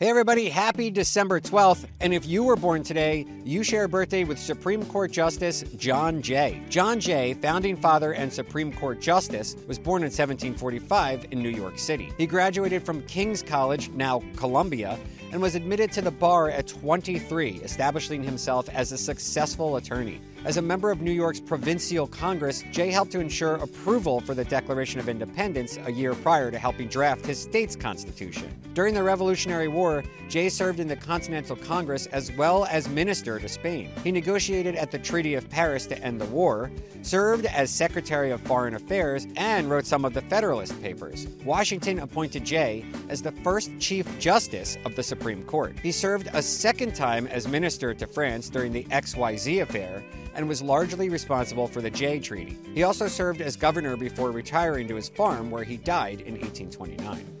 Hey, everybody, happy December 12th. And if you were born today, you share a birthday with Supreme Court Justice John Jay. John Jay, founding father and Supreme Court Justice, was born in 1745 in New York City. He graduated from King's College, now Columbia, and was admitted to the bar at 23, establishing himself as a successful attorney. As a member of New York's Provincial Congress, Jay helped to ensure approval for the Declaration of Independence a year prior to helping draft his state's constitution. During the Revolutionary War, Jay served in the Continental Congress as well as minister to Spain. He negotiated at the Treaty of Paris to end the war, served as Secretary of Foreign Affairs, and wrote some of the Federalist Papers. Washington appointed Jay as the first Chief Justice of the Supreme Court. He served a second time as minister to France during the XYZ affair and was largely responsible for the Jay Treaty. He also served as governor before retiring to his farm where he died in 1829.